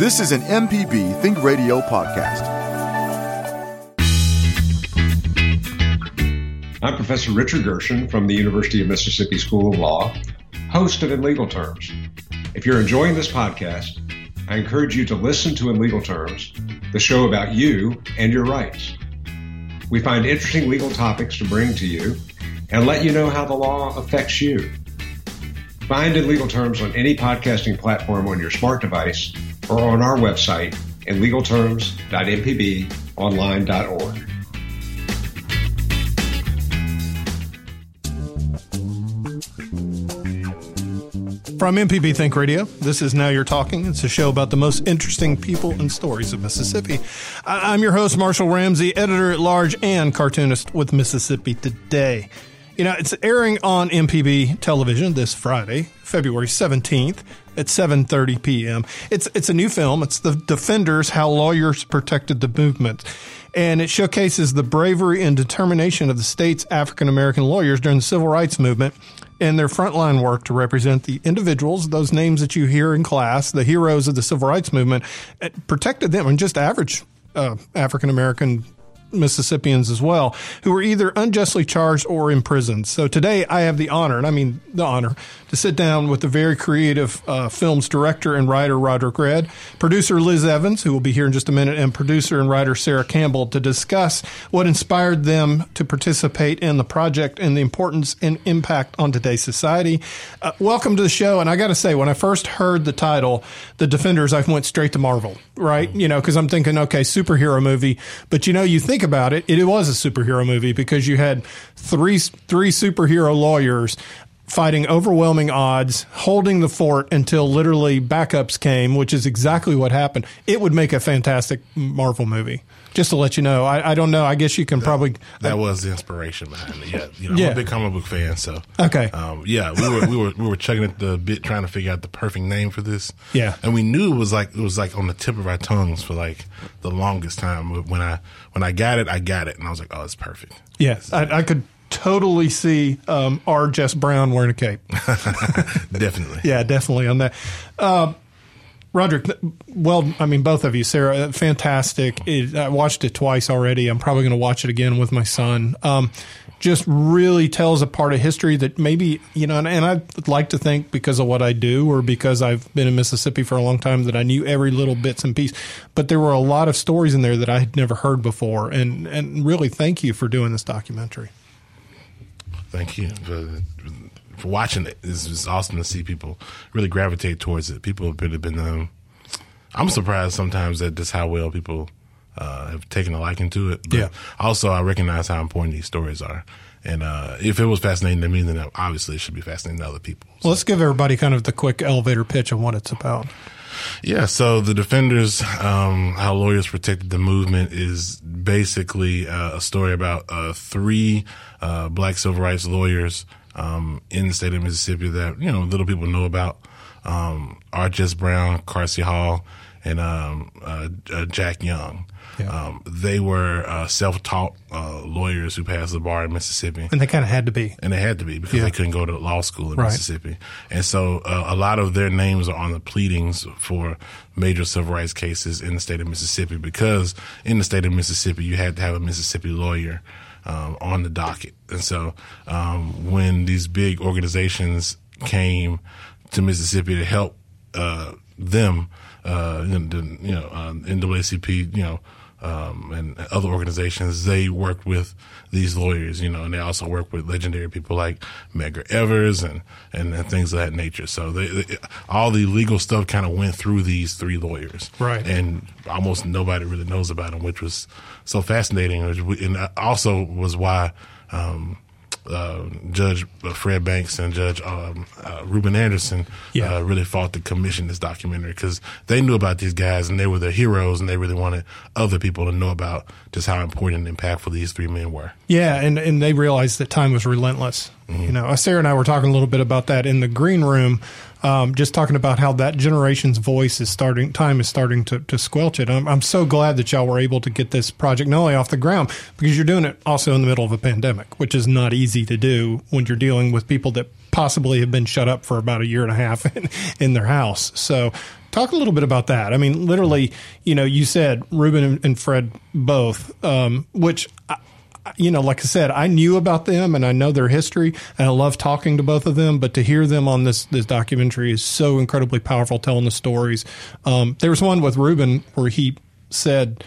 This is an MPB Think Radio podcast. I'm Professor Richard Gershon from the University of Mississippi School of Law, host of In Legal Terms. If you're enjoying this podcast, I encourage you to listen to In Legal Terms, the show about you and your rights. We find interesting legal topics to bring to you and let you know how the law affects you. Find In Legal Terms on any podcasting platform on your smart device or on our website, inlegalterms.mpbonline.org. From MPB Think Radio, this is Now You're Talking. It's a show about the most interesting people and stories of Mississippi. I'm your host, Marshall Ramsey, editor at large and cartoonist with Mississippi Today. You know, it's airing on MPB television this Friday, February 17th at 7:30 p.m. It's it's a new film. It's The Defenders: How Lawyers Protected the Movement. And it showcases the bravery and determination of the state's African American lawyers during the civil rights movement and their frontline work to represent the individuals, those names that you hear in class, the heroes of the civil rights movement, protected them and just average uh, African American Mississippians as well, who were either unjustly charged or imprisoned. So today I have the honor, and I mean the honor, to sit down with the very creative uh, film's director and writer Roderick Red, producer Liz Evans, who will be here in just a minute, and producer and writer Sarah Campbell to discuss what inspired them to participate in the project and the importance and impact on today's society. Uh, welcome to the show. And I got to say, when I first heard the title, The Defenders, I went straight to Marvel, right? You know, because I'm thinking, okay, superhero movie. But you know, you think about it, it was a superhero movie because you had three three superhero lawyers fighting overwhelming odds, holding the fort until literally backups came, which is exactly what happened. It would make a fantastic Marvel movie. Just to let you know, I, I don't know. I guess you can that, probably. That was the inspiration behind it. Yeah, you know, yeah. I'm a big comic book fan, so okay. Um, yeah, we were we were we were checking at the bit, trying to figure out the perfect name for this. Yeah, and we knew it was like it was like on the tip of our tongues for like the longest time. When I when I got it, I got it, and I was like, oh, it's perfect. Yes, I, I could totally see um, R. Jess Brown wearing a cape. definitely. Yeah, definitely on that. Uh, Roderick, well, I mean, both of you, Sarah, fantastic. It, I watched it twice already. I'm probably going to watch it again with my son. Um, just really tells a part of history that maybe, you know, and, and I'd like to think because of what I do or because I've been in Mississippi for a long time that I knew every little bits and piece. But there were a lot of stories in there that I had never heard before. And, and really thank you for doing this documentary. Thank you for, for watching it. It's, it's, awesome to see people really gravitate towards it. People have been, been um, I'm surprised sometimes that just how well people uh, have taken a liking to it. But yeah. also, I recognize how important these stories are. And uh, if it was fascinating to me, then obviously it should be fascinating to other people. So. Well, let's give everybody kind of the quick elevator pitch of what it's about. Yeah, so the defenders, um, how lawyers protected the movement, is basically uh, a story about uh, three uh, black civil rights lawyers um, in the state of Mississippi that you know little people know about. Um. Jess Brown, Carsie Hall, and um, uh, uh, Jack Young. Yeah. Um, they were uh, self-taught uh, lawyers who passed the bar in Mississippi, and they kind of had to be, and they had to be because yeah. they couldn't go to law school in right. Mississippi, and so uh, a lot of their names are on the pleadings for major civil rights cases in the state of Mississippi because in the state of Mississippi you had to have a Mississippi lawyer um, on the docket, and so um, when these big organizations came to Mississippi to help uh, them, uh, you know, uh, NAACP, you know um, and other organizations, they work with these lawyers, you know, and they also work with legendary people like Medgar Evers and, and, and things of that nature. So they, they, all the legal stuff kind of went through these three lawyers. Right. And almost nobody really knows about them, which was so fascinating. And also was why, um, uh, Judge Fred Banks and Judge um, uh, Reuben Anderson yeah. uh, really fought to commission this documentary because they knew about these guys and they were their heroes and they really wanted other people to know about just how important and impactful these three men were. Yeah, and, and they realized that time was relentless. Mm-hmm. You know, Sarah and I were talking a little bit about that in the green room um, just talking about how that generation's voice is starting, time is starting to, to squelch it. I'm, I'm so glad that y'all were able to get this project not only off the ground because you're doing it also in the middle of a pandemic, which is not easy to do when you're dealing with people that possibly have been shut up for about a year and a half in, in their house. So Talk a little bit about that. I mean, literally, you know, you said Reuben and, Fred both, um, which. I, you know, like I said, I knew about them and I know their history, and I love talking to both of them. But to hear them on this this documentary is so incredibly powerful, telling the stories. Um, there was one with Reuben where he said,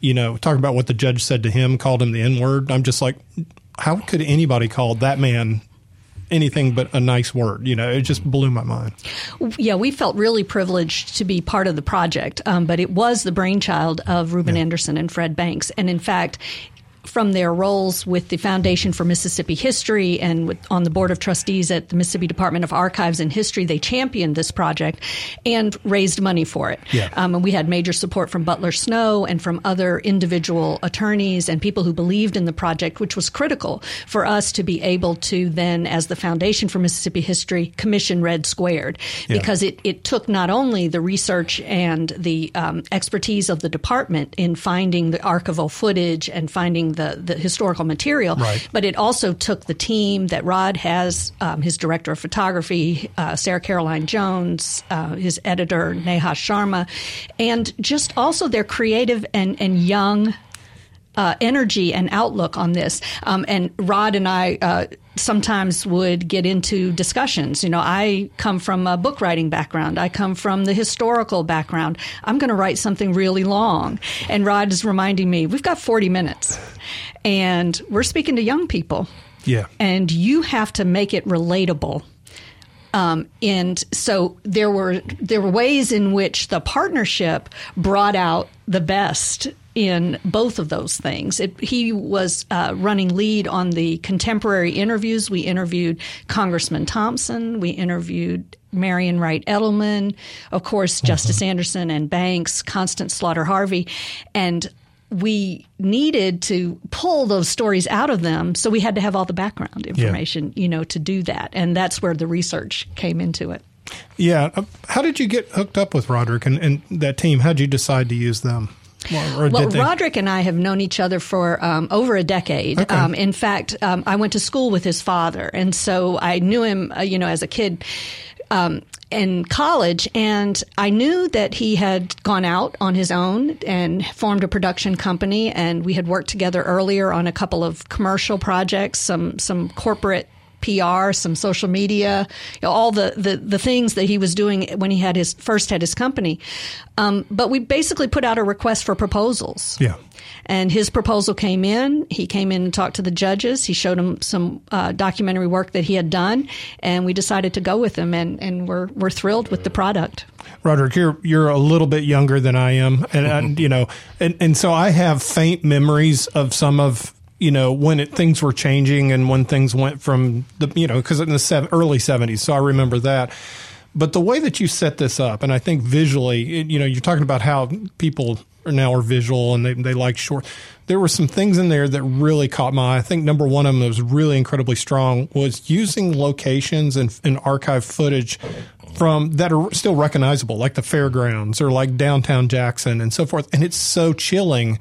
you know, talking about what the judge said to him, called him the N word. I'm just like, how could anybody call that man anything but a nice word. You know, it just blew my mind. Yeah, we felt really privileged to be part of the project, um, but it was the brainchild of Reuben yeah. Anderson and Fred Banks. And in fact, from their roles with the Foundation for Mississippi History and with, on the Board of Trustees at the Mississippi Department of Archives and History, they championed this project and raised money for it. Yeah. Um, and we had major support from Butler Snow and from other individual attorneys and people who believed in the project, which was critical for us to be able to then, as the Foundation for Mississippi History, commission Red Squared yeah. because it, it took not only the research and the um, expertise of the department in finding the archival footage and finding the, the historical material, right. but it also took the team that Rod has, um, his director of photography, uh, Sarah Caroline Jones, uh, his editor, Neha Sharma, and just also their creative and, and young uh, energy and outlook on this. Um, and Rod and I uh, sometimes would get into discussions. You know, I come from a book writing background. I come from the historical background. I'm going to write something really long. And Rod is reminding me, we've got 40 minutes and we're speaking to young people. Yeah. And you have to make it relatable. Um, and so there were there were ways in which the partnership brought out the best in both of those things. It, he was uh, running lead on the contemporary interviews. We interviewed Congressman Thompson. We interviewed Marian Wright Edelman, of course, mm-hmm. Justice Anderson and Banks, Constance Slaughter Harvey, and we needed to pull those stories out of them, so we had to have all the background information, yeah. you know, to do that, and that's where the research came into it. Yeah, uh, how did you get hooked up with Roderick and, and that team? How did you decide to use them? Well, Roderick and I have known each other for um, over a decade. Okay. Um, in fact, um, I went to school with his father, and so I knew him, uh, you know, as a kid. Um, in college, and I knew that he had gone out on his own and formed a production company, and we had worked together earlier on a couple of commercial projects, some some corporate PR, some social media, you know, all the, the, the, things that he was doing when he had his first had his company. Um, but we basically put out a request for proposals. Yeah. And his proposal came in. He came in and talked to the judges. He showed them some uh, documentary work that he had done, and we decided to go with him. And, and we're we're thrilled with the product. Roderick, you're you're a little bit younger than I am, and, and you know, and and so I have faint memories of some of you know when it, things were changing and when things went from the you know because in the seven, early 70s so i remember that but the way that you set this up and i think visually it, you know you're talking about how people are now are visual and they, they like short there were some things in there that really caught my eye. I think number one of them that was really incredibly strong was using locations and, and archive footage from that are still recognizable, like the fairgrounds or like downtown Jackson and so forth. And it's so chilling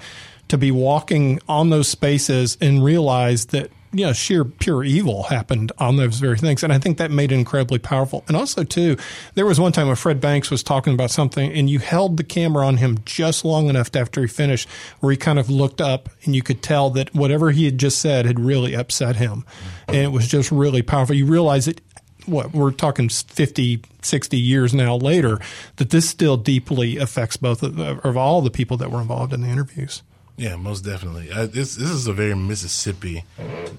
to be walking on those spaces and realize that you know, sheer pure evil happened on those very things. And I think that made it incredibly powerful. And also, too, there was one time when Fred Banks was talking about something and you held the camera on him just long enough after he finished where he kind of looked up and you could tell that whatever he had just said had really upset him. And it was just really powerful. You realize that what we're talking 50, 60 years now later, that this still deeply affects both of, of all the people that were involved in the interviews. Yeah, most definitely. Uh, this this is a very Mississippi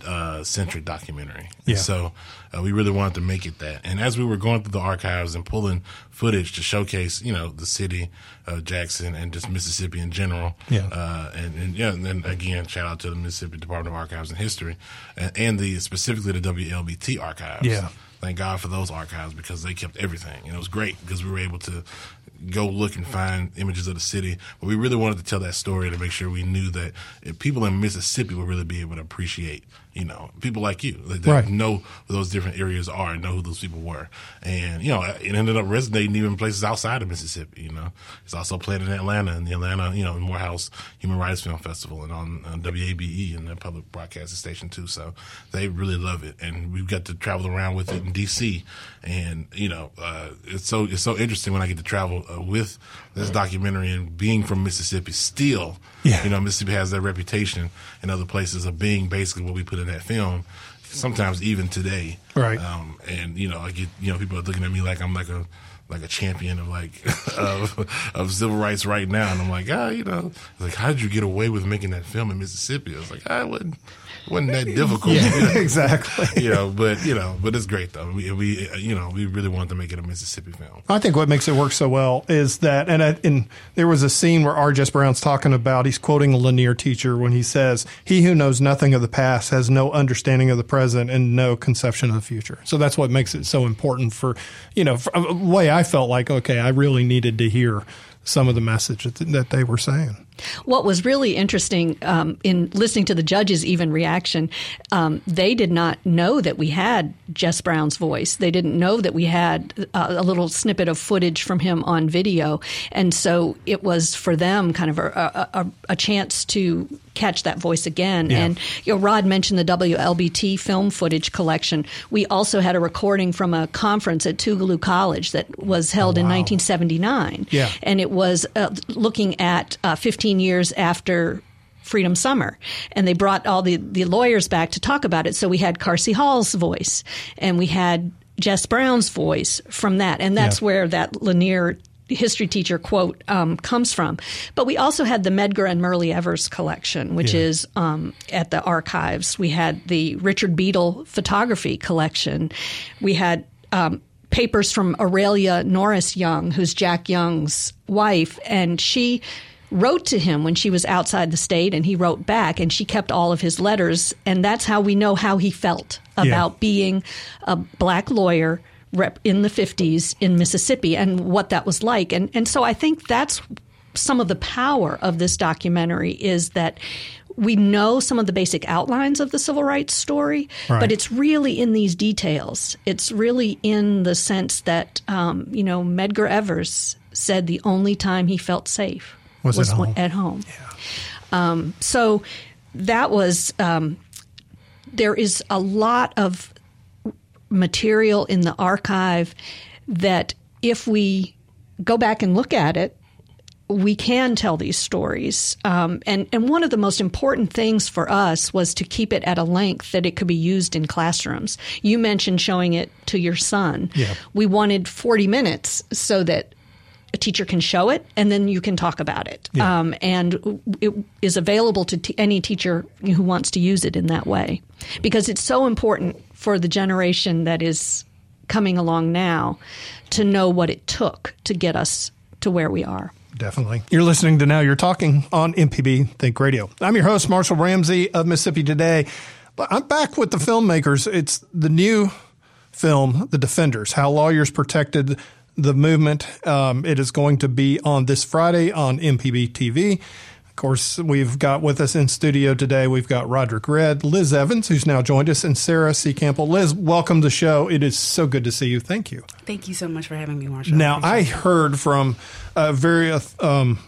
uh, centric documentary. Yeah. So uh, we really wanted to make it that. And as we were going through the archives and pulling footage to showcase, you know, the city of Jackson and just Mississippi in general. Yeah. Uh, and, and yeah, and then again, shout out to the Mississippi Department of Archives and History and, and the specifically the WLBT archives. Yeah thank God for those archives because they kept everything. And it was great because we were able to go look and find images of the city. But we really wanted to tell that story to make sure we knew that eh, people in Mississippi would really be able to appreciate you know, people like you that, right. know those different areas are and know who those people were. And, you know, it ended up resonating even places outside of Mississippi, you know. It's also played in Atlanta in the Atlanta, you know, Morehouse Human Rights Film Festival and on, on WABE and the public broadcasting station too. So they really love it. And we've got to travel around with it in DC. And, you know, uh, it's so, it's so interesting when I get to travel uh, with this documentary and being from Mississippi, still, Yeah. you know, Mississippi has that reputation in other places of being basically what we put in that film. Sometimes even today, Right. Um, and you know, I get you know people are looking at me like I'm like a like a champion of like of, of civil rights right now, and I'm like, ah, you know, like how did you get away with making that film in Mississippi? I was like, I wouldn't. Wasn't that difficult? yeah, exactly. you know, but you know, but it's great though. We, we, you know, we really wanted to make it a Mississippi film. I think what makes it work so well is that, and, I, and there was a scene where R.J. Brown's talking about, he's quoting a Lanier teacher when he says, He who knows nothing of the past has no understanding of the present and no conception of the future. So that's what makes it so important for, you know, for, a way I felt like, okay, I really needed to hear some of the message that, they were saying. What was really interesting um, in listening to the judges' even reaction, um, they did not know that we had Jess Brown's voice. They didn't know that we had uh, a little snippet of footage from him on video, and so it was for them kind of a, a, a chance to catch that voice again. Yeah. And you know, Rod mentioned the WLBT film footage collection. We also had a recording from a conference at Tougaloo College that was held in 1979, Yeah. and it was uh, looking at uh, 15 years after Freedom Summer. And they brought all the, the lawyers back to talk about it. So we had Carsie Hall's voice and we had Jess Brown's voice from that. And that's Yeah. where that Lanier history teacher quote um, comes from. But we also had the Medgar and Myrlie Evers collection, which Yeah. is um, at the archives. We had the Richard Beadle photography collection. We had um, papers from Aurelia Norris Young, who's Jack Young's wife, and she wrote to him when she was outside the state and he wrote back and she kept all of his letters and that's how we know how he felt about being a black lawyer rep in the 50s in Mississippi and what that was like and and so I think that's some of the power of this documentary is that we know some of the basic outlines of the civil rights story, Right. but it's really in these details. It's really in the sense that, um, you know, Medgar Evers said the only time he felt safe Was at home. At home. Um, so that was, um, there is a lot of material in the archive that if we go back and look at it, we can tell these stories. Um, and, and one of the most important things for us was to keep it at a length that it could be used in classrooms. You mentioned showing it to your son. Yeah. We wanted 40 minutes so that a teacher can show it and then you can talk about it. Yeah. Um, and it is available to t- any teacher who wants to use it in that way because it's so important for the generation that is coming along now to know what it took to get us to where we are. Definitely. You're listening to Now You're Talking on MPB Think Radio. I'm your host, Marshall Ramsey of Mississippi Today. But I'm back with the filmmakers. It's the new film, The Defenders How Lawyers Protected the Movement. Um, it is going to be on this Friday on MPB TV. Of course, we've got with us in studio today, we've got Roderick Red, Liz Evans, who's now joined us, and Sarah C. Campbell. Liz, welcome to the show. It is so good to see you. Thank you. Thank you so much for having me, Marshall. Now, I it. heard from a very, uh, um,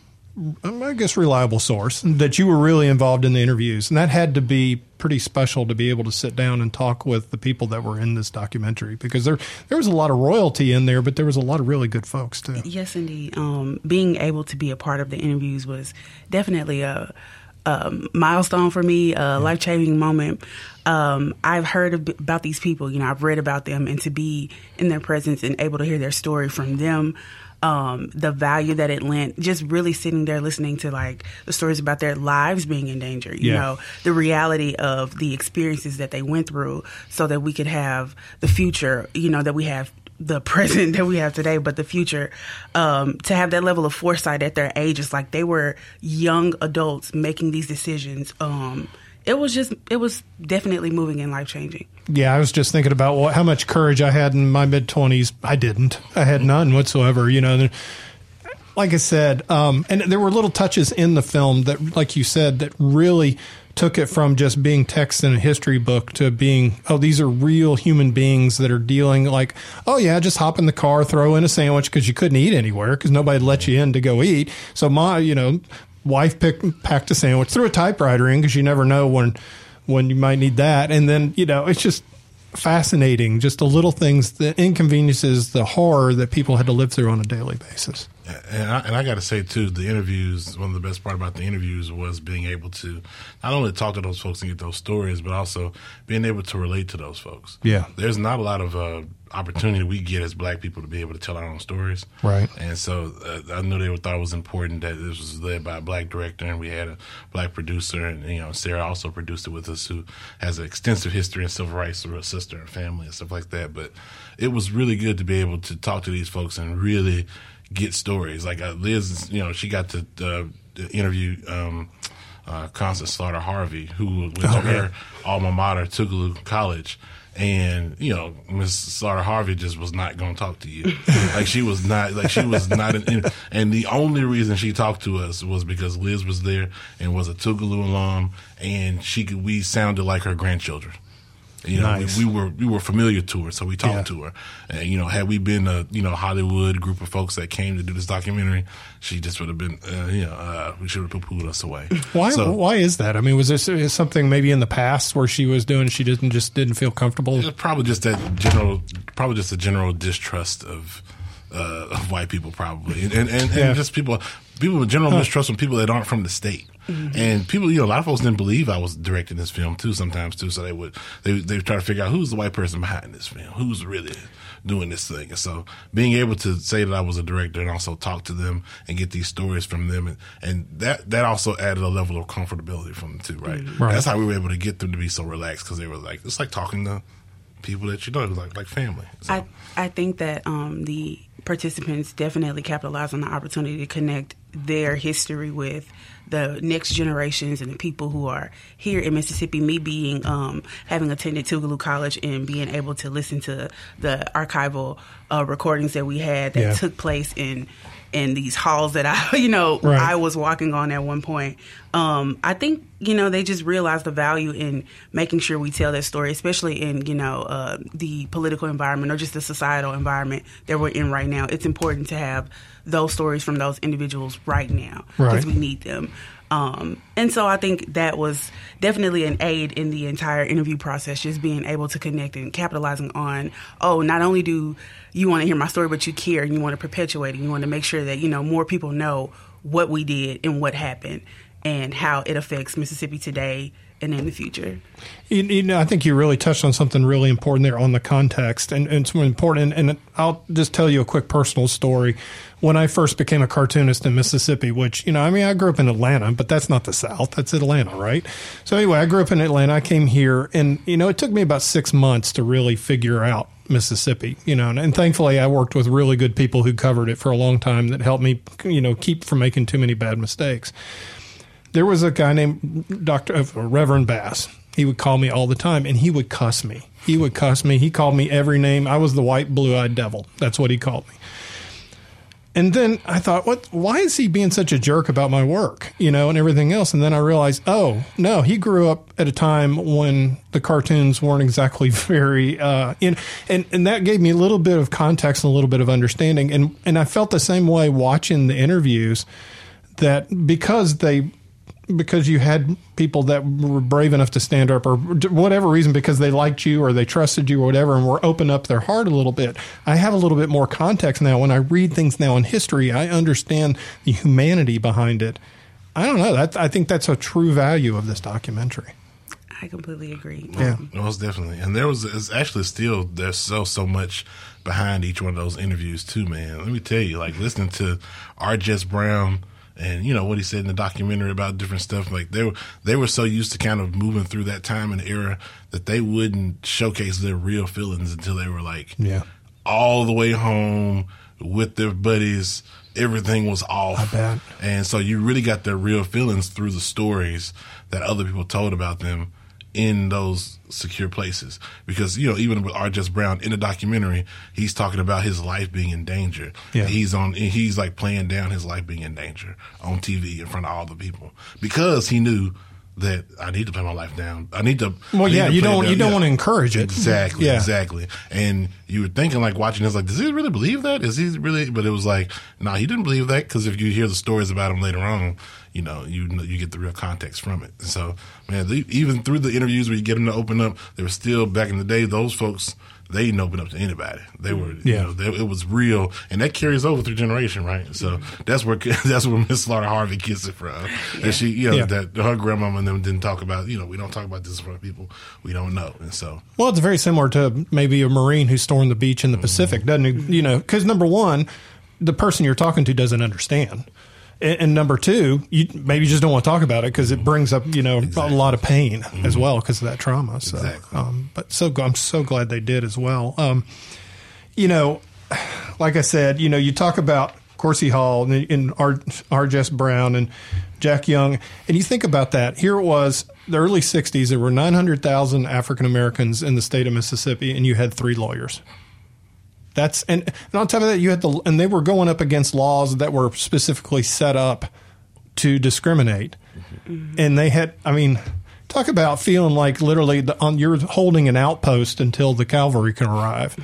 I guess, reliable source that you were really involved in the interviews, and that had to be pretty special to be able to sit down and talk with the people that were in this documentary because there there was a lot of royalty in there, but there was a lot of really good folks too. Yes, indeed. Um, being able to be a part of the interviews was definitely a, a milestone for me, a life changing moment. Um, I've heard about these people, you know, I've read about them, and to be in their presence and able to hear their story from them. Um, the value that it lent, just really sitting there listening to like the stories about their lives being in danger, you Yeah. know, the reality of the experiences that they went through so that we could have the future, you know, that we have the present that we have today, but the future, um, to have that level of foresight at their age, it's like they were young adults making these decisions. Um, it was just, it was definitely moving and life changing. Yeah, I was just thinking about how much courage I had in my mid twenties. I didn't. I had none whatsoever. You know, like I said, um, and there were little touches in the film that, like you said, that really took it from just being text in a history book to being, oh, these are real human beings that are dealing like, oh yeah, just hop in the car, throw in a sandwich because you couldn't eat anywhere because nobody let you in to go eat. So my, you know, wife picked, packed a sandwich, threw a typewriter in because you never know when when you might need that. And then, you know, it's just fascinating, just the little things, the inconveniences, the horror that people had to live through on a daily basis. And I, and I got to say too, the interviews. One of the best part about the interviews was being able to not only talk to those folks and get those stories, but also being able to relate to those folks. Yeah, there's not a lot of uh, opportunity we get as black people to be able to tell our own stories. Right. And so uh, I knew they thought it was important that this was led by a black director and we had a black producer and you know Sarah also produced it with us who has an extensive history in civil rights through her sister and family and stuff like that. But it was really good to be able to talk to these folks and really get stories. Like uh, Liz, you know, she got to uh, interview. Um, uh, Constance Slaughter Harvey, who went oh, to her alma mater, Tougaloo College, and you know Miss Slaughter Harvey just was not going to talk to you. like she was not like she was not an, and the only reason she talked to us was because Liz was there and was a Tougaloo alum and she could we sounded like her grandchildren. You know, nice. we, we, were we were familiar to her, so we talked yeah. to her. And you know, had we been a you know Hollywood group of folks that came to do this documentary, she just would have been uh, you know uh, we should have poo pooed us away. Why so, why is that? I mean, was this something maybe in the past where she was doing she didn't just didn't feel comfortable? Probably just that general, probably just a general distrust of. Uh, of white people, probably, and and, and, yeah. and just people, people with general huh. mistrust from people that aren't from the state. Mm-hmm. And people, you know, a lot of folks didn't believe I was directing this film too. Sometimes too, so they would they they try to figure out who's the white person behind this film, who's really doing this thing. And so being able to say that I was a director and also talk to them and get these stories from them, and, and that that also added a level of comfortability from them too, right? Mm-hmm. right. That's how we were able to get them to be so relaxed because they were like it's like talking to people that you know, like like family. So. I I think that um, the participants definitely capitalize on the opportunity to connect their history with the next generations and the people who are here in Mississippi. Me being um, having attended Tougaloo College and being able to listen to the archival uh, recordings that we had that yeah. took place in in these halls that I, you know, right. I was walking on at one point. Um, I think, you know, they just realized the value in making sure we tell that story, especially in, you know, uh, the political environment or just the societal environment that we're in right now. It's important to have those stories from those individuals right now because right. we need them. Um, and so I think that was definitely an aid in the entire interview process, just being able to connect and capitalizing on, oh, not only do you want to hear my story, but you care and you want to perpetuate it. You want to make sure that, you know, more people know what we did and what happened and how it affects Mississippi today and in the future. You, you, know, I think you really touched on something really important there on the context, and, and it's important. And I'll just tell you a quick personal story. When I first became a cartoonist in Mississippi, which you know, I mean, I grew up in Atlanta, but that's not the South; that's Atlanta, right? So anyway, I grew up in Atlanta. I came here, and you know, it took me about six months to really figure out Mississippi, you know, and, and, thankfully I worked with really good people who covered it for a long time that helped me, you know, keep from making too many bad mistakes there was a guy named Dr. Uh, Reverend Bass. He would call me all the time and he would cuss me. He would cuss me. He called me every name. I was the white blue eyed devil. That's what he called me. And then I thought, what? Why is he being such a jerk about my work, you know, and everything else? And then I realized, oh no, he grew up at a time when the cartoons weren't exactly very, uh, in, and and that gave me a little bit of context and a little bit of understanding. And and I felt the same way watching the interviews, that because they because you had people that were brave enough to stand up or whatever reason because they liked you or they trusted you or whatever and were open up their heart a little bit i have a little bit more context now when i read things now in history i understand the humanity behind it i don't know that i think that's a true value of this documentary I completely agree. Yeah, most definitely. And there was it's actually still there's so so much behind each one of those interviews too, man. Let me tell you, like listening to R. Jess Brown and you know what he said in the documentary about different stuff. Like they were they were so used to kind of moving through that time and era that they wouldn't showcase their real feelings until they were like yeah all the way home with their buddies. Everything was off. And so you really got their real feelings through the stories that other people told about them in those secure places. Because, you know, even with R. Jess Brown in the documentary, he's talking about his life being in danger. Yeah. He's on, he's like playing down his life being in danger on TV in front of all the people because he knew that I need to play my life down. I need to. Well, need yeah, to you don't, you don't yeah. want to encourage it. Exactly, yeah. exactly. And you were thinking like watching this, like, does he really believe that? Is he really? But it was like, no, nah, he didn't believe that because if you hear the stories about him later on, you know, you you get the real context from it. So, man, they, even through the interviews where you get them to open up, they were still back in the day. Those folks they didn't open up to anybody. They were, you know, they, it was real, and that carries over through generation, right? So that's where that's where Miss Slaughter Harvey gets it from. And she, you know, Yeah. that her grandmama and them didn't talk about, you know, we don't talk about this in front of people we don't know, and so Well, it's very similar to maybe a Marine who's stormed the beach in the mm-hmm. Pacific, doesn't it? You know, because number one, the person you're talking to doesn't understand. And, and number two, you maybe you just don't want to talk about it because it brings up, you know, a lot of pain as well because of that trauma. So, Exactly. um, but so I'm so glad they did as well. Um, you know, like I said, you know, you talk about Carsie Hall and, and R. R. Jess Brown and Jack Young, and you think about that. Here it was, the early '60s. There were 900,000 African Americans in the state of Mississippi, and you had three lawyers. That's and, and on top of that, you had the and they were going up against laws that were specifically set up to discriminate, and they had. I mean, talk about feeling like literally the, on you're holding an outpost until the cavalry can arrive,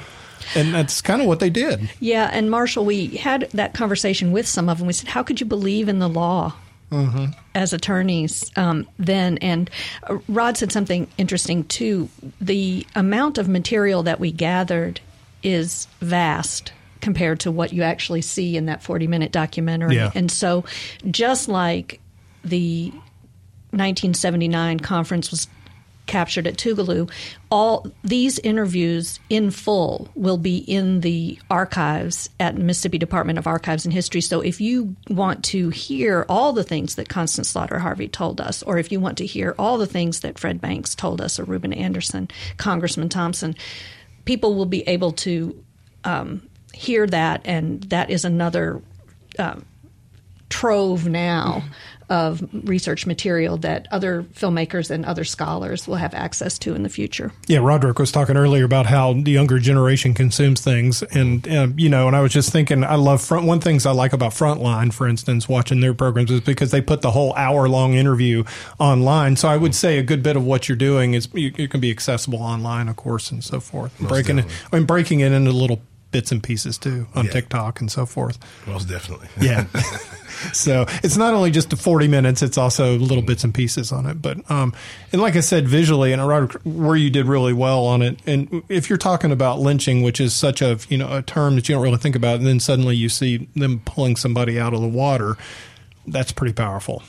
and that's kind of what they did. Yeah, and Marshall, we had that conversation with some of them. We said, "How could you believe in the law as attorneys um, then?" And uh, Rod said something interesting too. The amount of material that we gathered is vast compared to what you actually see in that forty-minute documentary. Yeah. And so, just like the 1979 conference was captured at Tougaloo. All these interviews in full will be in the archives at Mississippi Department of Archives and History. So if you want to hear all the things that Constance Slaughter Harvey told us, or if you want to hear all the things that Fred Banks told us, or Reuben Anderson, Congressman Thompson, people will be able to um, hear that, and that is another trove now of research material that other filmmakers and other scholars will have access to in the future. Yeah, Roderick was talking earlier about how the younger generation consumes things, and um, you know, and I was just thinking, I love front. One things I like about Frontline, for instance, watching their programs is because they put the whole hour long interview online. So I would say a good bit of what you're doing is you, it can be accessible online, of course, and so forth. breaking it. I mean, breaking it into little bits and pieces too on Yeah. TikTok and so forth. most definitely, Yeah. so it's not only just the 40 minutes, it's also little bits and pieces on it. But, um, and like I said, visually, and Roderick, where you did really well on it. And if you're talking about lynching, which is such a, you know, a term that you don't really think about, and then suddenly you see them pulling somebody out of the water, that's pretty powerful.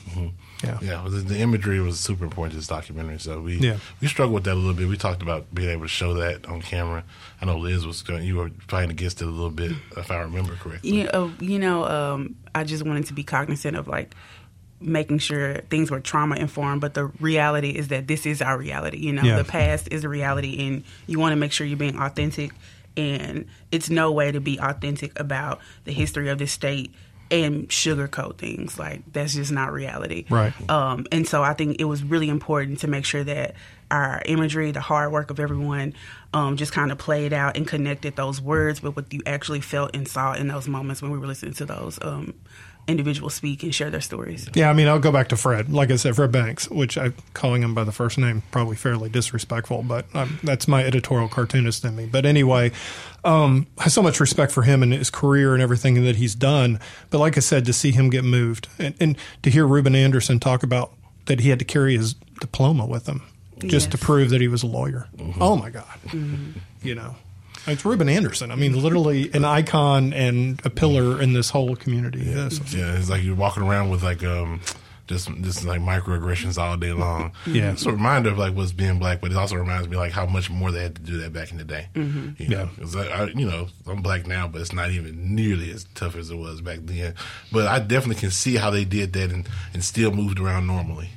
Yeah. Yeah, the, the imagery was super important to this documentary. So we Yeah. we struggled with that a little bit. We talked about being able to show that on camera. I know Liz was going, you were fighting against it a little bit, if I remember correctly. You know, you know um, I just wanted to be cognizant of like making sure things were trauma informed, but the reality is that this is our reality. You know, Yeah. the past is a reality, and you want to make sure you're being authentic. And it's no way to be authentic about the history of this state and sugarcoat things. Like that's just not reality. Right. Um, and so I think it was really important to make sure that our imagery, the hard work of everyone, um, just kind of played out and connected those words with what you actually felt and saw in those moments when we were listening to those um, individuals speak and share their stories. Yeah, I mean, I'll go back to Fred. Like I said, Fred Banks, which I'm calling him by the first name probably fairly disrespectful, but um, that's my editorial cartoonist in me. But anyway, um, I have so much respect for him and his career and everything that he's done. But like I said, to see him get moved and, and to hear Reuben Anderson talk about that he had to carry his diploma with him just to prove that he was a lawyer. Oh my God, you know. It's Reuben Anderson. I mean, literally an icon and a pillar in this whole community. Yes. Yeah, it's like you're walking around with like um just just like microaggressions all day long. Yeah. it's a reminder of like what's being black, but it also reminds me like how much more they had to do that back in the day. Mm-hmm. You know, Yeah. 'Cause I, I, you know, I'm black now, but it's not even nearly as tough as it was back then. But I definitely can see how they did that and, and still moved around normally.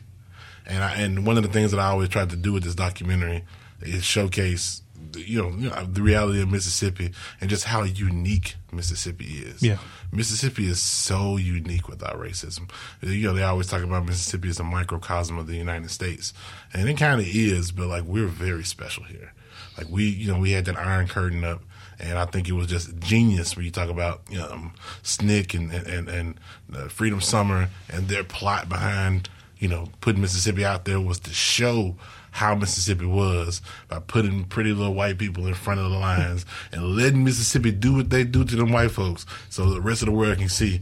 And I, and one of the things that I always tried to do with this documentary is showcase, the, you know, you know, the reality of Mississippi and just how unique Mississippi is. Yeah. Mississippi is so unique without racism. You know, they always talk about Mississippi as a microcosm of the United States, and it kind of is. But like, we're very special here. Like we, you know, we had that Iron Curtain up. And I think it was just genius when you talk about you know, um, SNCC and and, and uh, Freedom Summer and their plot behind you know, putting Mississippi out there was to show how Mississippi was by putting pretty little white people in front of the lines and letting Mississippi do what they do to them white folks so the rest of the world can see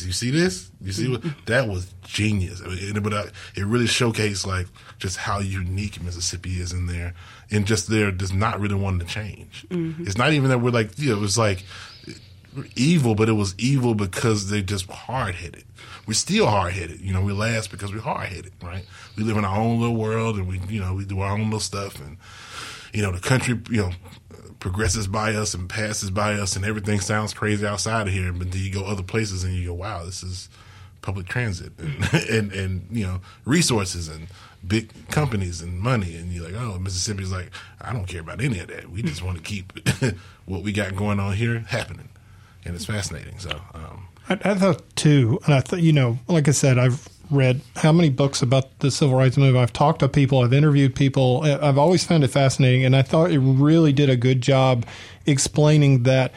you see this? You see what that was genius. I mean, but I, it really showcased like just how unique Mississippi is in there, and just there does not really want to change. Mm-hmm. It's not even that we're like you know, it was like evil, but it was evil because they just hard headed. We're still hard headed. You know, we last because we're hard headed, right? We live in our own little world and we, you know, we do our own little stuff and, you know, the country, you know, progresses by us and passes by us and everything sounds crazy outside of here. But then you go other places and you go, wow, this is public transit and, and, and, you know, resources and big companies and money. And you're like, oh, Mississippi's like, I don't care about any of that. We just want to keep what we got going on here happening and it's fascinating. So um, I, I, thought too, and I thought you know, like I said, I've read how many books about the civil rights movement. I've talked to people, I've interviewed people. I've always found it fascinating, and I thought it really did a good job explaining that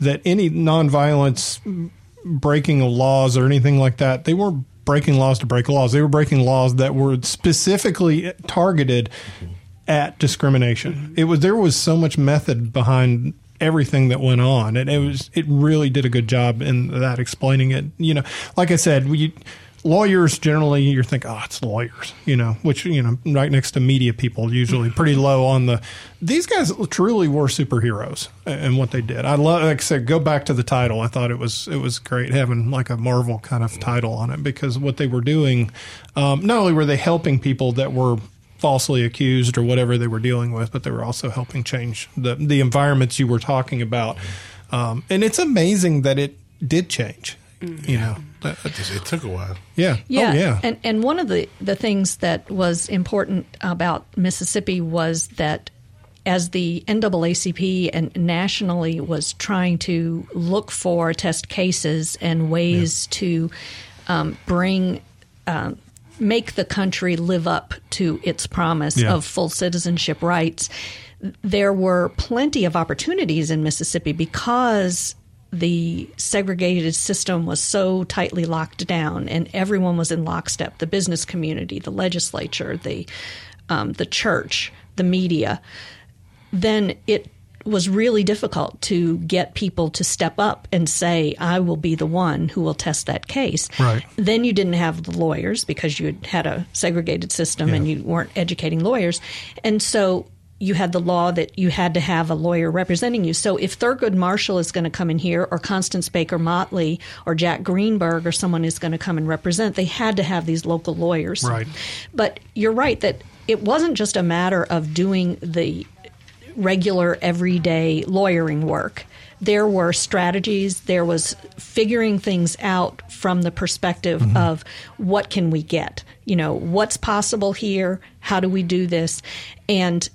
that any nonviolence breaking of laws or anything like that, they weren't breaking laws to break laws. They were breaking laws that were specifically targeted at discrimination. It was there was so much method behind everything that went on, and it was it really did a good job in that explaining it. You know, like I said, we lawyers generally you think oh, it's lawyers, you know, which you know, right next to media people, usually pretty low on the. These guys truly were superheroes and what they did. I love, like I said, go back to the title. I thought it was it was great having like a Marvel kind of title on it because what they were doing, um, not only were they helping people that were falsely accused or whatever they were dealing with, but they were also helping change the the environments you were talking about. Um, and it's amazing that it did change. Mm-hmm. You know, it took a while. Yeah, yeah, oh, yeah. And and one of the the things that was important about Mississippi was that as the NAACP and nationally was trying to look for test cases and ways yeah. to um, bring um, make the country live up to its promise yeah. of full citizenship rights. There were plenty of opportunities in Mississippi because the segregated system was so tightly locked down and everyone was in lockstep the business community, the legislature, the, um, the church, the media. Then it was really difficult to get people to step up and say, I will be the one who will test that case. Right. Then you didn't have the lawyers because you had a segregated system yeah. and you weren't educating lawyers. And so you had the law that you had to have a lawyer representing you. So if Thurgood Marshall is going to come in here, or Constance Baker Motley, or Jack Greenberg, or someone is going to come and represent, they had to have these local lawyers. Right. But you're right that it wasn't just a matter of doing the regular, everyday lawyering work. There were strategies, there was figuring things out from the perspective mm-hmm. of what can we get? You know, what's possible here? How do we do this? And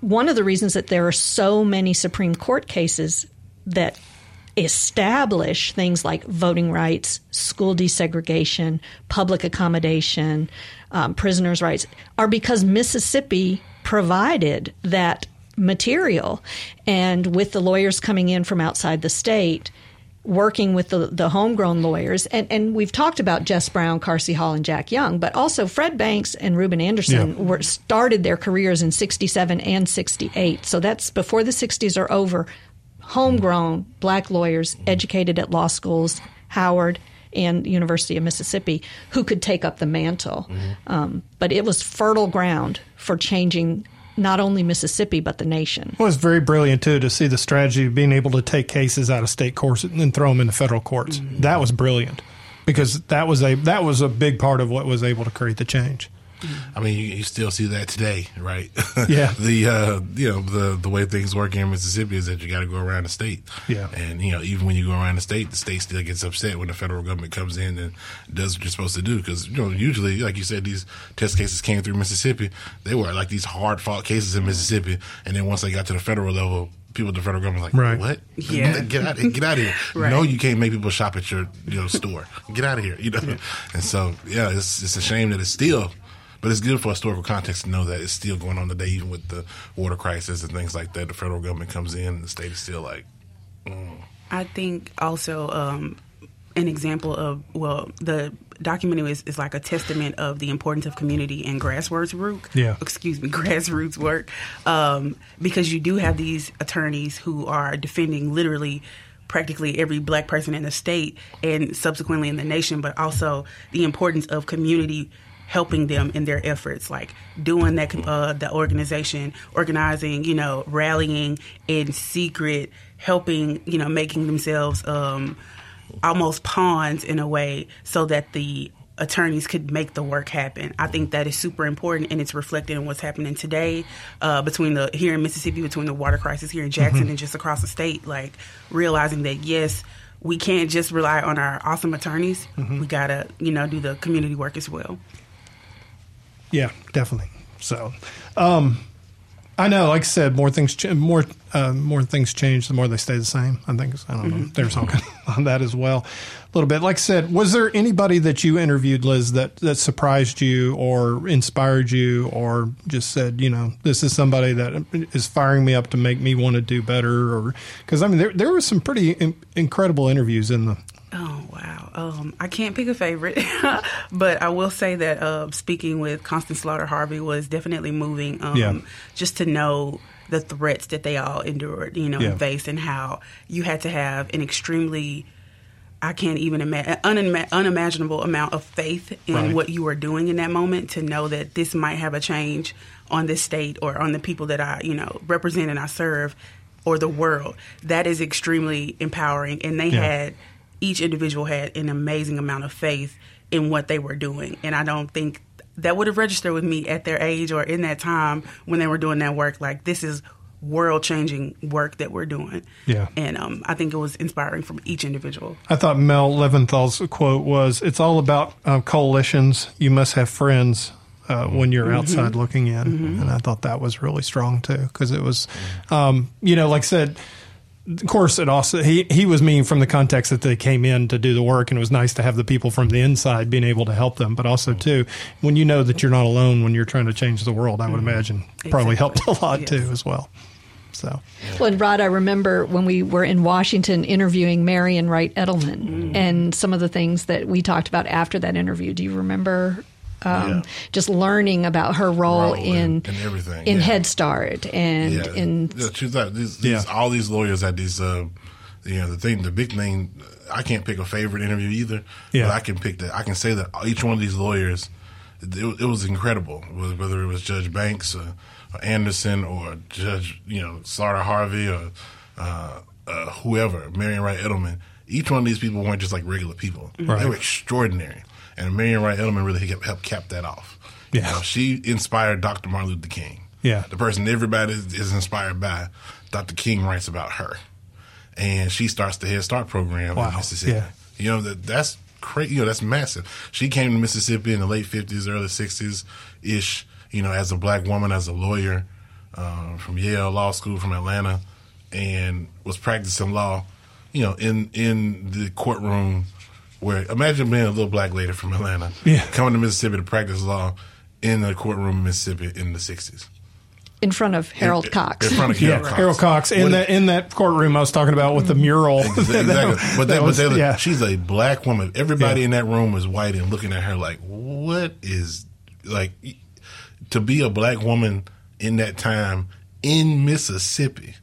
one of the reasons that there are so many Supreme Court cases that establish things like voting rights, school desegregation, public accommodation, um, prisoners' rights are because Mississippi provided that material. And with the lawyers coming in from outside the state, working with the, the homegrown lawyers, and, and we've talked about Jess Brown, Carsie Hall, and Jack Young, but also Fred Banks and Reuben Anderson yeah. were started their careers in 67 and 68. So that's before the 60s are over. Homegrown black lawyers educated at law schools, Howard, and University of Mississippi who could take up the mantle. Mm-hmm. Um, but it was fertile ground for changing not only Mississippi but the nation. Well, it's very brilliant too to see the strategy of being able to take cases out of state courts and then throw them into federal courts. Mm-hmm. That was brilliant because that was a that was a big part of what was able to create the change. I mean, you, you, still see that today, right? Yeah. the uh, you know the the way things work here in Mississippi is that you got to go around the state. Yeah. And you know, even when you go around the state, the state still gets upset when the federal government comes in and does what you're supposed to do because you know usually, like you said, these test cases came through Mississippi. They were like these hard fought cases in Mississippi, and then once they got to the federal level, people at the federal government like, right. what? Yeah. Get out, get out of here. right. No, you can't make people shop at your you know store. Get out of here. You know. Yeah. And so, yeah, it's it's a shame that it's still but it's good for historical context to know that it's still going on today, even with the water crisis and things like that. The federal government comes in, and the state is still like. Mm. I think also um, an example of well, the documentary is, is like a testament of the importance of community and grassroots work. Yeah. Excuse me, grassroots work. Um, because you do have these attorneys who are defending literally practically every black person in the state and subsequently in the nation, but also the importance of community helping them in their efforts, like doing that, uh, the organization, organizing, you know, rallying in secret, helping, you know, making themselves um, almost pawns in a way so that the attorneys could make the work happen. I think that is super important, and it's reflected in what's happening today uh, between the here in Mississippi, between the water crisis here in Jackson mm-hmm. and just across the state. Like realizing that yes, we can't just rely on our awesome attorneys. Mm-hmm. We gotta you know do the community work as well. Yeah, definitely. So, um, I know, like I said, more things, ch- more, uh, more things change, the more they stay the same. I think, I don't know, mm-hmm. there's something on that as well. A little bit. Like I said, was there anybody that you interviewed, Liz, that, that surprised you or inspired you or just said, you know, this is somebody that is firing me up to make me want to do better? Or, cause I mean, there, there were some pretty in- incredible interviews in the, Oh wow! Um, I can't pick a favorite, but I will say that uh, speaking with Constance Slaughter Harvey was definitely moving. Um, yeah. Just to know the threats that they all endured, you know, yeah. and faced, and how you had to have an extremely I can't even imagine unima- unimaginable amount of faith in right. what you were doing in that moment to know that this might have a change on this state or on the people that I, you know, represent and I serve or the world. That is extremely empowering and they yeah. had each individual had an amazing amount of faith in what they were doing. And I don't think that would have registered with me at their age or in that time when they were doing that work. Like, this is world changing work that we're doing. Yeah. And um, I think it was inspiring from each individual. I thought Mel Leventhal's quote was It's all about uh, coalitions. You must have friends. Uh, when you're mm-hmm. outside looking in, mm-hmm. and I thought that was really strong too, because it was, um, you know, like I said, of course, it also he he was meaning from the context that they came in to do the work, and it was nice to have the people from the inside being able to help them. But also too, when you know that you're not alone when you're trying to change the world, I would mm-hmm. imagine probably exactly. helped a lot yes. too as well. So, well, and Rod, I remember when we were in Washington interviewing Marian Wright Edelman, mm. and some of the things that we talked about after that interview. Do you remember um, yeah. just learning about her role, role in and, everything in yeah. Head Start and yeah. in yeah, she's like these, these, all these lawyers had these uh, you know the thing the big thing I can't pick a favorite interview either yeah. but I can pick that I can say that each one of these lawyers it, it was incredible whether it was Judge Banks or, or, Anderson or Judge you know Slaughter Harvey or uh, uh, whoever Marian Wright Edelman each one of these people weren't just like regular people right. they were extraordinary and Marian Wright Edelman really helped cap that off. Yeah. You know, she inspired Dr. Martin Luther King. Yeah. The person everybody is, inspired by. Dr. King writes about her. And she starts the Head Start program wow. in Mississippi. Yeah. You know, that that's crazy. You know, that's massive. She came to Mississippi in the late 50s, early 60s ish, you know, as a black woman, as a lawyer uh, from Yale Law School from Atlanta, and was practicing law, you know, in, in the courtroom where imagine being a little black lady from Atlanta, yeah. coming to Mississippi to practice law in the courtroom in Mississippi in the '60s. In front of Harold in, Cox. In front of Harold yeah, Cox. Harold Cox in that in that courtroom I was talking about with the mural. Exactly. that, but, they, was, but they, yeah. she's a black woman. Everybody yeah. in that room was white and looking at her like, what is like to be a black woman in that time in Mississippi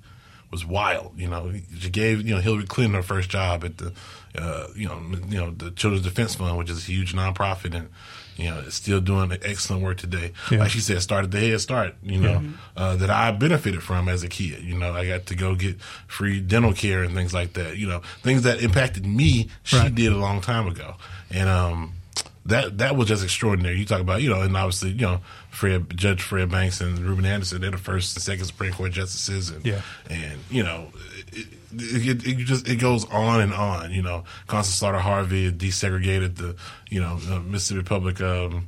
was wild. You know, she gave you know Hillary Clinton her first job at the uh, you know, you know, the Children's Defense Fund, which is a huge nonprofit, and you know, is still doing excellent work today. Yeah. Like she said, started the Head Start, you know, mm-hmm. uh, that I benefited from as a kid. You know, I got to go get free dental care and things like that. You know, things that impacted me. She right. did a long time ago, and um, that that was just extraordinary. You talk about, you know, and obviously, you know, Fred Judge Fred Banks and Reuben Anderson, they're the first and second Supreme Court justices, and yeah. and you know, it, it, it, just it goes on and on. You know, Constance Slaughter Harvey desegregated the you know the Mississippi Public um,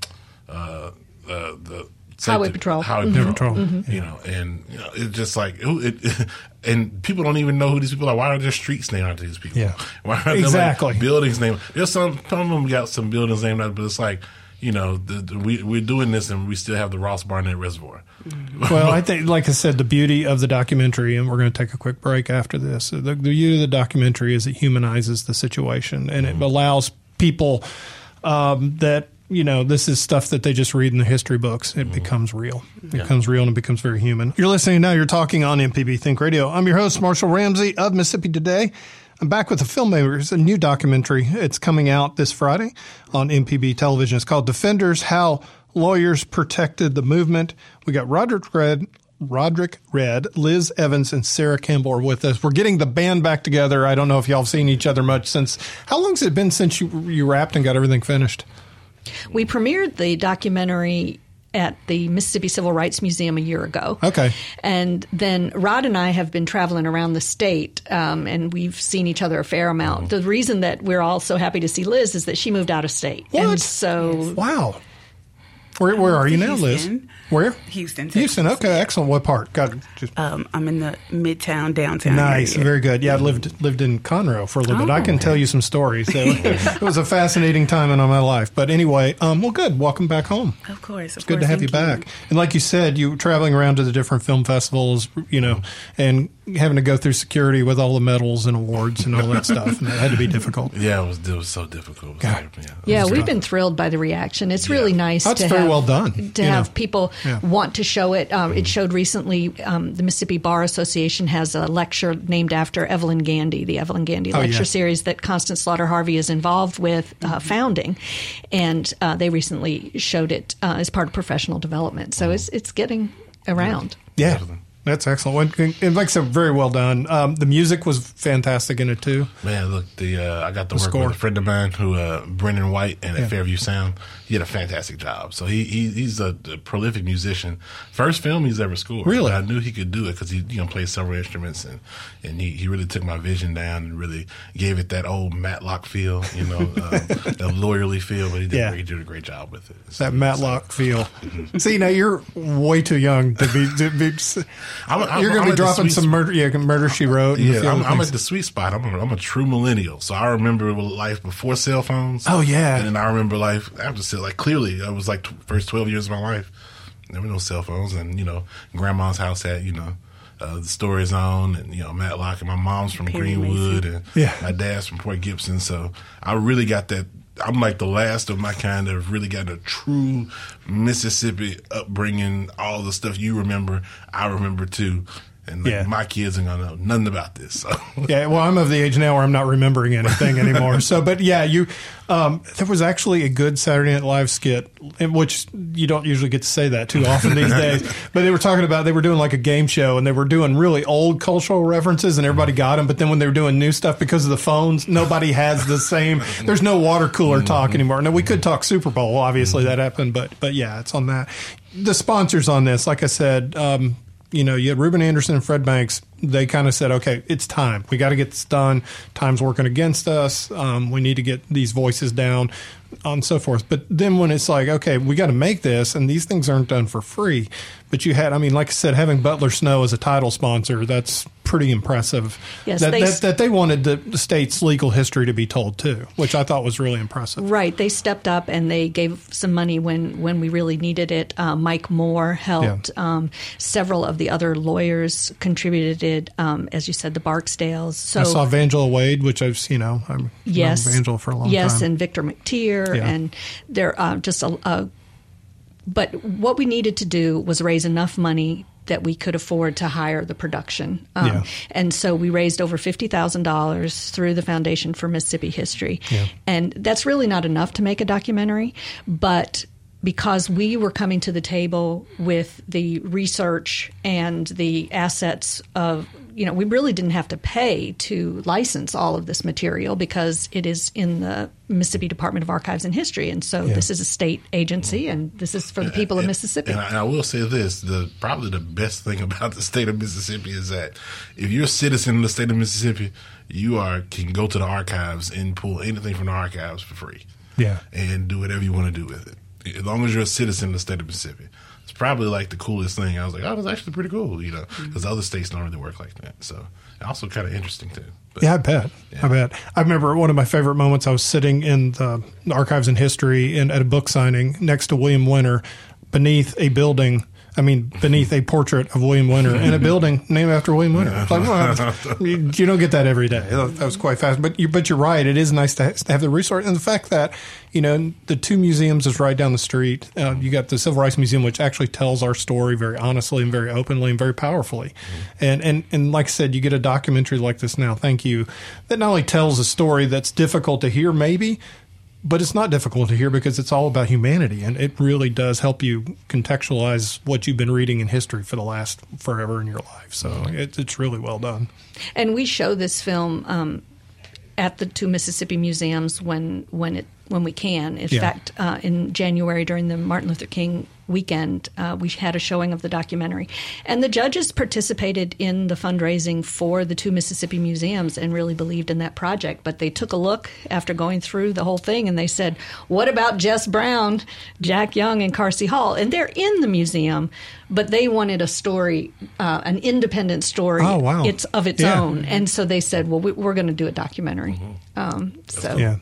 uh, uh, the Highway Patrol, Highway mm-hmm. Patrol, mm-hmm. you know, and you know, it's just like it, and people don't even know who these people are. Why are there streets named after these people? Yeah, why are exactly like buildings named? There's some some of them got some buildings named after, but it's like you know, the, the, we, we're doing this and we still have the Ross Barnett Reservoir. Well, I think, like I said, the beauty of the documentary, and we're going to take a quick break after this. The, the beauty of the documentary is it humanizes the situation and mm-hmm. it allows people um, that you know, this is stuff that they just read in the history books. It mm-hmm. becomes real. It yeah. becomes real and it becomes very human. You're listening now. You're talking on MPB Think Radio. I'm your host, Marshall Ramsey of Mississippi Today. I'm back with the filmmakers, a new documentary. It's coming out this Friday on MPB television. It's called Defenders How Lawyers Protected the Movement. We got Roderick Red, Roderick Red, Liz Evans, and Sarah Campbell are with us. We're getting the band back together. I don't know if y'all have seen each other much since. How long has it been since you you wrapped and got everything finished? We premiered the documentary at the Mississippi Civil Rights Museum a year ago. Okay. And then Rod and I have been traveling around the state, um, and we've seen each other a fair amount. The reason that we're all so happy to see Liz is that she moved out of state. What? And so Wow. Where, where are you now, Liz? Houston. Where? Houston, Houston. Okay, excellent. What part? Got just Um, I'm in the midtown downtown. Nice, area. very good. Yeah, I lived lived in Conroe for a little bit. I can tell you some stories. So it was a fascinating time in my life. But anyway, um, well, good. Welcome back home. Of course, of It's good to course, have you thank back. And like you said, you were traveling around to the different film festivals, you know, and having to go through security with all the medals and awards and all that stuff, and that had to be difficult. Yeah, it was it was so difficult. It was God. like, yeah, it Yeah, was we've tough. been thrilled by the reaction. It's really nice. That's to very have, well done, To have know. people Yeah. want to show it. Um, It showed recently. Um, the Mississippi Bar Association has a lecture named after Evelyn Gandy, the Evelyn Gandy Oh, lecture yeah. series that Constance Slaughter Harvey is involved with uh, founding, and uh, they recently showed it uh, as part of professional development. So it's it's getting around. Yeah, that's excellent. And- And like I said, very well done. Um, the music was fantastic in it too. Man, look, the uh, I got to work score. with a friend of mine who uh, Brendan White and Yeah. at Fairview Sound. He did a fantastic job. So he, he he's a, a prolific musician. First film he's ever scored. Really? I knew he could do it because he you know plays several instruments and and he, he really took my vision down and really gave it that old Matlock feel, you know, uh, that lawyerly feel. But he did Yeah. he did a great job with it. That Matlock feel. See, now you're way too young to be. To be I'm, I'm, you're going to be dropping some murder. Yeah, murder she wrote. Yeah, I'm, I'm at the sweet spot. I'm a, I'm a true millennial, so I remember life before cell phones. Oh, yeah. and then I remember life after cell. Like clearly, I was like t- first twelve years of my life. There were no cell phones, and you know, grandma's house had you know. Uh, the story zone and you know Matlock and my mom's from Perry Greenwood Mason. and Yeah. my dad's from Port Gibson so I really got that I'm like the last of my kind that have really got a true Mississippi upbringing all the stuff you remember I remember too and like, Yeah. my kids ain't gonna know nothing about this so Yeah, well, I'm of the age now where I'm not remembering anything anymore. so, but yeah, you, um, there was actually a good Saturday Night Live skit, which you don't usually get to say that too often these days. But they were talking about they were doing like a game show and they were doing really old cultural references and everybody got them. But then when they were doing new stuff because of the phones, nobody has the same. There's no water cooler talk anymore. Now we could talk Super Bowl, obviously that happened, but but yeah, it's on that. The sponsors on this, like I said. Um, you know, you had Reuben Anderson and Fred Banks. They kind of said, okay, it's time. We got to get this done. Time's working against us. Um, we need to get these voices down, and so forth. But then when it's like, okay, we got to make this, and these things aren't done for free. But you had, I mean, like I said, having Butler Snow as a title sponsor, that's pretty impressive. Yes, that, they- that, that they wanted the, state's legal history to be told too, which I thought was really impressive. Right. They stepped up and they gave some money when, when we really needed it. Uh, Mike Moore helped. Um, several of the other lawyers contributed, um, as you said, the Barksdales. So I saw Vangela Wade, which I've, you know, I've yes, known Vangela for a long yes, time. Yes, and Victor McTeer, Yeah. and they're uh, just a, a. But what we needed to do was raise enough money that we could afford to hire the production, um, Yeah. and so we raised over fifty thousand dollars through the Foundation for Mississippi History, Yeah. and that's really not enough to make a documentary, but because we were coming to the table with the research and the assets of you know we really didn't have to pay to license all of this material because it is in the Mississippi Department of Archives and History and so Yeah. this is a state agency and this is for the people of Mississippi. And I, and I will say this: the probably the best thing about the state of Mississippi is that if you're a citizen of the state of Mississippi, you are can go to the archives and pull anything from the archives for free. Yeah. and do whatever you want to do with it, as long as you're a citizen of the state of Mississippi. It's probably like the coolest thing. I was like, oh, that's actually pretty cool, you know, mm-hmm. because other states don't really work like that. So, also kind of interesting too. But, Yeah, I bet. I bet. I remember one of my favorite moments. I was sitting in the archives and history in, at a book signing next to William Winter, beneath a building I mean, beneath a portrait of William Winter in a building named after William Winter. Like, well, you, you, don't get that every day. That was quite fast. But you, but you're right. It is nice to, have the resource and the fact that you know the two museums is right down the street. Uh, you got the Civil Rights Museum, which actually tells our story very honestly and very openly and very powerfully. And and and like I said, you get a documentary like this now. Thank you. That not only tells a story that's difficult to hear, maybe but it's not difficult to hear because it's all about humanity and it really does help you contextualize what you've been reading in history for the last forever in your life. So it, it's really well done. And we show this film um, at the two mississippi museums when when it when we can. In yeah. fact uh, in january during the martin luther king weekend, uh, we had a showing of the documentary. And the judges participated in the fundraising for the two Mississippi museums and really believed in that project. But they took a look after going through the whole thing and they said, What about Jess Brown, Jack Young, and Carsie Hall? And they're in the museum, but they wanted a story, uh, an independent story oh, wow. it's of its yeah. own. And so they said, Well, we, are going to do a documentary. Mm-hmm. Um, so. Yeah.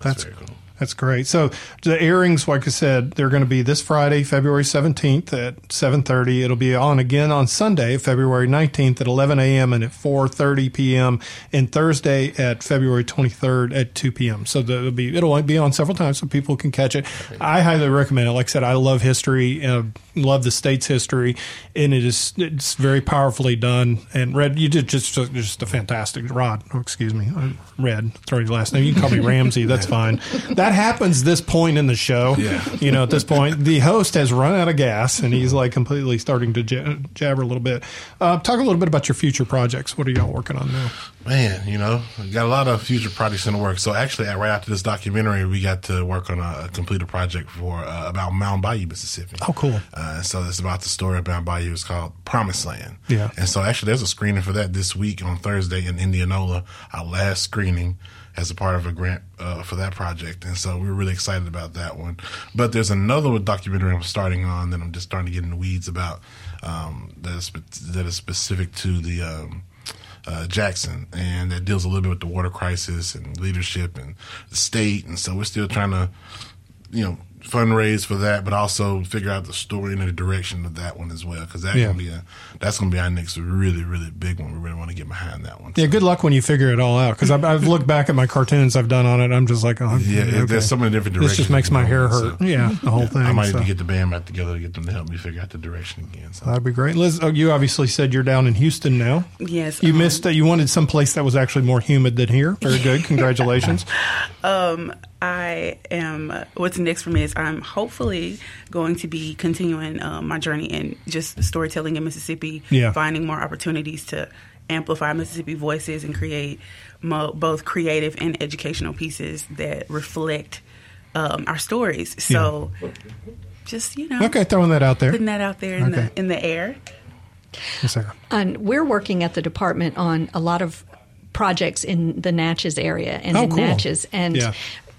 That's, That's cool. That's great. So the airings, like I said, they're going to be this Friday, February 17th at 7.30. It'll be on again on Sunday, February 19th at 11 a.m. and at 4.30 p.m. and Thursday at February 23rd at 2 p.m. So it'll be, it'll be on several times so people can catch it. I highly recommend it. Like I said, I love history, uh, love the state's history, and it is, it's very powerfully done. And Red, you did just, just a fantastic, Rod, oh, excuse me, Red, throw your last name. You can call me Ramsey. That's fine. That that happens this point in the show. Yeah. You know, at this point, the host has run out of gas and he's like completely starting to jabber a little bit. Uh, talk a little bit about your future projects. What are y'all working on now? Man, you know, got a lot of future projects in the works. So actually, right after this documentary, we got to work on a, a complete a project for uh, about Mound Bayou, Mississippi. Oh, cool! Uh, so it's about the story of Mound Bayou. It's called Promised Land. Yeah. And so actually, there's a screening for that this week on Thursday in Indianola. Our last screening as a part of a grant uh, for that project, and so we're really excited about that one. But there's another documentary I'm starting on that I'm just starting to get in the weeds about um, that is that is specific to the um, uh, Jackson, and that deals a little bit with the water crisis and leadership and the state, and so we're still trying to, you know, fundraise for that, but also figure out the story and the direction of that one as well. Because that's yeah. gonna be a that's gonna be our next really really big one. We really want to get behind that one. Yeah, so. good luck when you figure it all out. Because I've, I've, looked back at my cartoons I've done on it. I'm just like, oh, yeah, okay. there's so many different directions. This just makes my hair hurt. So, yeah, the whole yeah, thing. I might so. need to get the band back together to get them to help me figure out the direction again. So. That'd be great, Liz. Oh, you obviously said you're down in Houston now. Yes. You um, missed. Uh, you wanted some place that was actually more humid than here. Very good. Congratulations. um I am, uh, what's next for me is I'm hopefully going to be continuing uh, my journey in just storytelling in Mississippi, yeah. finding more opportunities to amplify Mississippi voices and create mo- both creative and educational pieces that reflect um, our stories. So, yeah. just you know, okay, throwing that out there, putting that out there in okay. the in the air. Yes, and we're working at the department on a lot of projects in the Natchez area and oh, in cool. Natchez. And yeah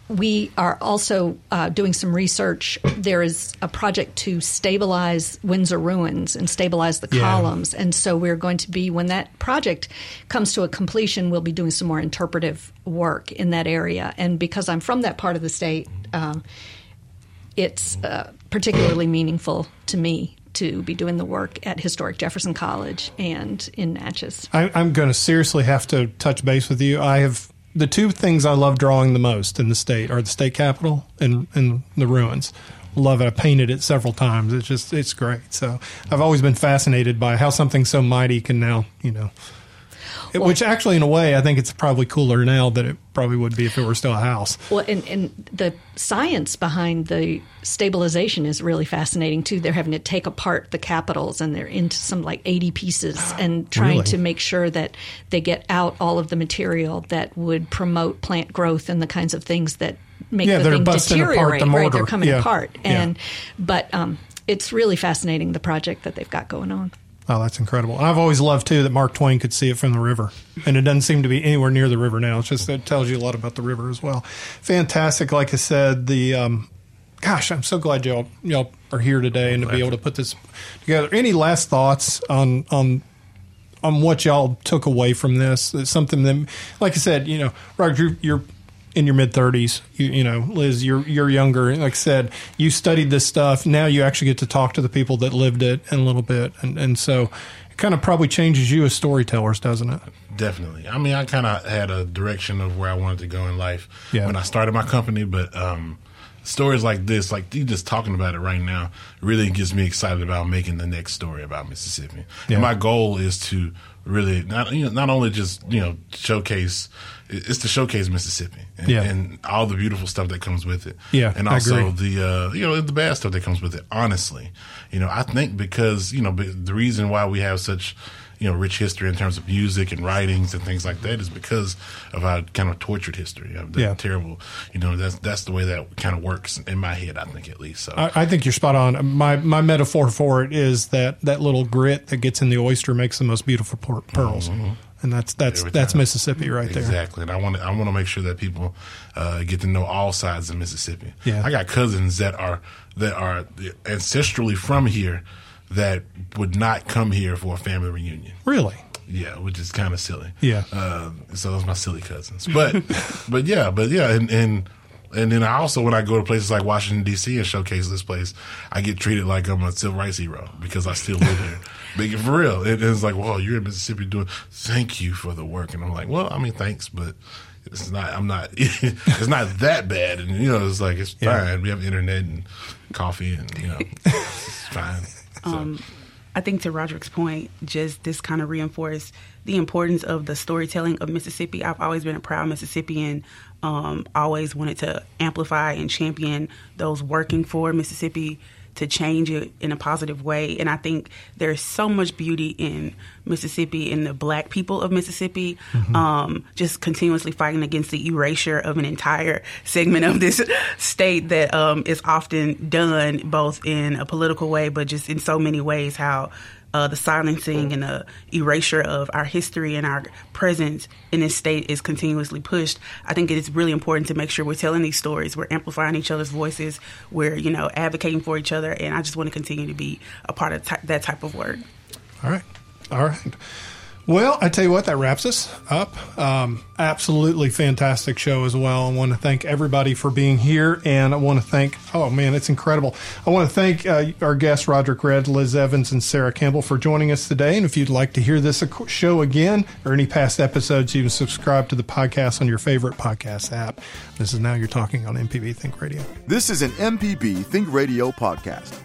we are also uh, doing some research. There is a project to stabilize Windsor ruins and stabilize the yeah. columns. And so we're going to be, when that project comes to a completion, we'll be doing some more interpretive work in that area. And because I'm from that part of the state, um, it's uh, particularly meaningful to me to be doing the work at Historic Jefferson College and in Natchez. I, I'm going to seriously have to touch base with you. I have the two things I love drawing the most in the state are the state capitol and, and the ruins. Love it. I painted it several times. It's just it's great. So I've always been fascinated by how something so mighty can now you know well, Which actually, in a way, I think it's probably cooler now than it probably would be if it were still a house. Well, and, and the science behind the stabilization is really fascinating too. They're having to take apart the capitals and they're into some like 80 pieces and trying really? to make sure that they get out all of the material that would promote plant growth and the kinds of things that make yeah, the thing deteriorate. The right, they're coming yeah. apart. And yeah. but um, it's really fascinating the project that they've got going on. Oh, that's incredible. And I've always loved too that Mark Twain could see it from the river, and it doesn't seem to be anywhere near the river now. It's just it tells you a lot about the river as well. Fantastic. Like I said, the um, gosh, I'm so glad y'all y'all are here today and to be able to put this together. Any last thoughts on on on what y'all took away from this? It's something that, like I said, you know, Roger, you're in your mid 30s. You, you, know, Liz, you're you're younger. Like I said, you studied this stuff. Now you actually get to talk to the people that lived it in a little bit, and and so it kind of probably changes you as storytellers, doesn't it? Definitely. I mean, I kind of had a direction of where I wanted to go in life yeah. when I started my company, but um, stories like this, like you just talking about it right now, really gets me excited about making the next story about Mississippi. Yeah. And my goal is to really not you know, not only just you know showcase it's to showcase Mississippi and, yeah. and, all the beautiful stuff that comes with it. Yeah, and also the uh, you know the bad stuff that comes with it. Honestly, you know I think because you know the reason why we have such you know rich history in terms of music and writings and things like that is because of our kind of tortured history of the yeah. terrible you know that's that's the way that kind of works in my head I think at least so I, I, think you're spot on my my metaphor for it is that that little grit that gets in the oyster makes the most beautiful pearls mm-hmm. and that's that's that's Mississippi right exactly. there exactly and I want to, I want to make sure that people uh, get to know all sides of Mississippi yeah I got cousins that are that are ancestrally from here that would not come here for a family reunion. Really? Yeah, which is kind of silly. Yeah. Uh, so those are my silly cousins. But, but yeah, but yeah, and, and and then I also, when I go to places like Washington D.C. and showcase this place, I get treated like I'm a civil rights hero because I still live here. But for real, it, it's like, well, you're in Mississippi doing. Thank you for the work, and I'm like, well, I mean, thanks, but it's not. I'm not. it's not that bad, and you know, it's like it's yeah. fine. We have internet and coffee, and you know, it's fine. Um, I think to Roderick's point, just this kind of reinforced the importance of the storytelling of Mississippi. I've always been a proud Mississippian. Um, always wanted to amplify and champion those working for Mississippi to change it in a positive way. And I think there's so much beauty in Mississippi and the black people of Mississippi, mm-hmm. um, just continuously fighting against the erasure of an entire segment of this state that um, is often done both in a political way, but just in so many ways how uh, the silencing and the erasure of our history and our presence in this state is continuously pushed. I think it is really important to make sure we're telling these stories, we're amplifying each other's voices, we're you know advocating for each other, and I just want to continue to be a part of t- that type of work. All right, all right. Well, I tell you what, that wraps us up. Um, absolutely fantastic show as well. I want to thank everybody for being here, and I want to thank, oh man, it's incredible. I want to thank uh, our guests, Roderick Red, Liz Evans, and Sarah Campbell, for joining us today. And if you'd like to hear this show again or any past episodes, you can subscribe to the podcast on your favorite podcast app. This is Now You're Talking on MPB Think Radio. This is an MPB Think Radio podcast.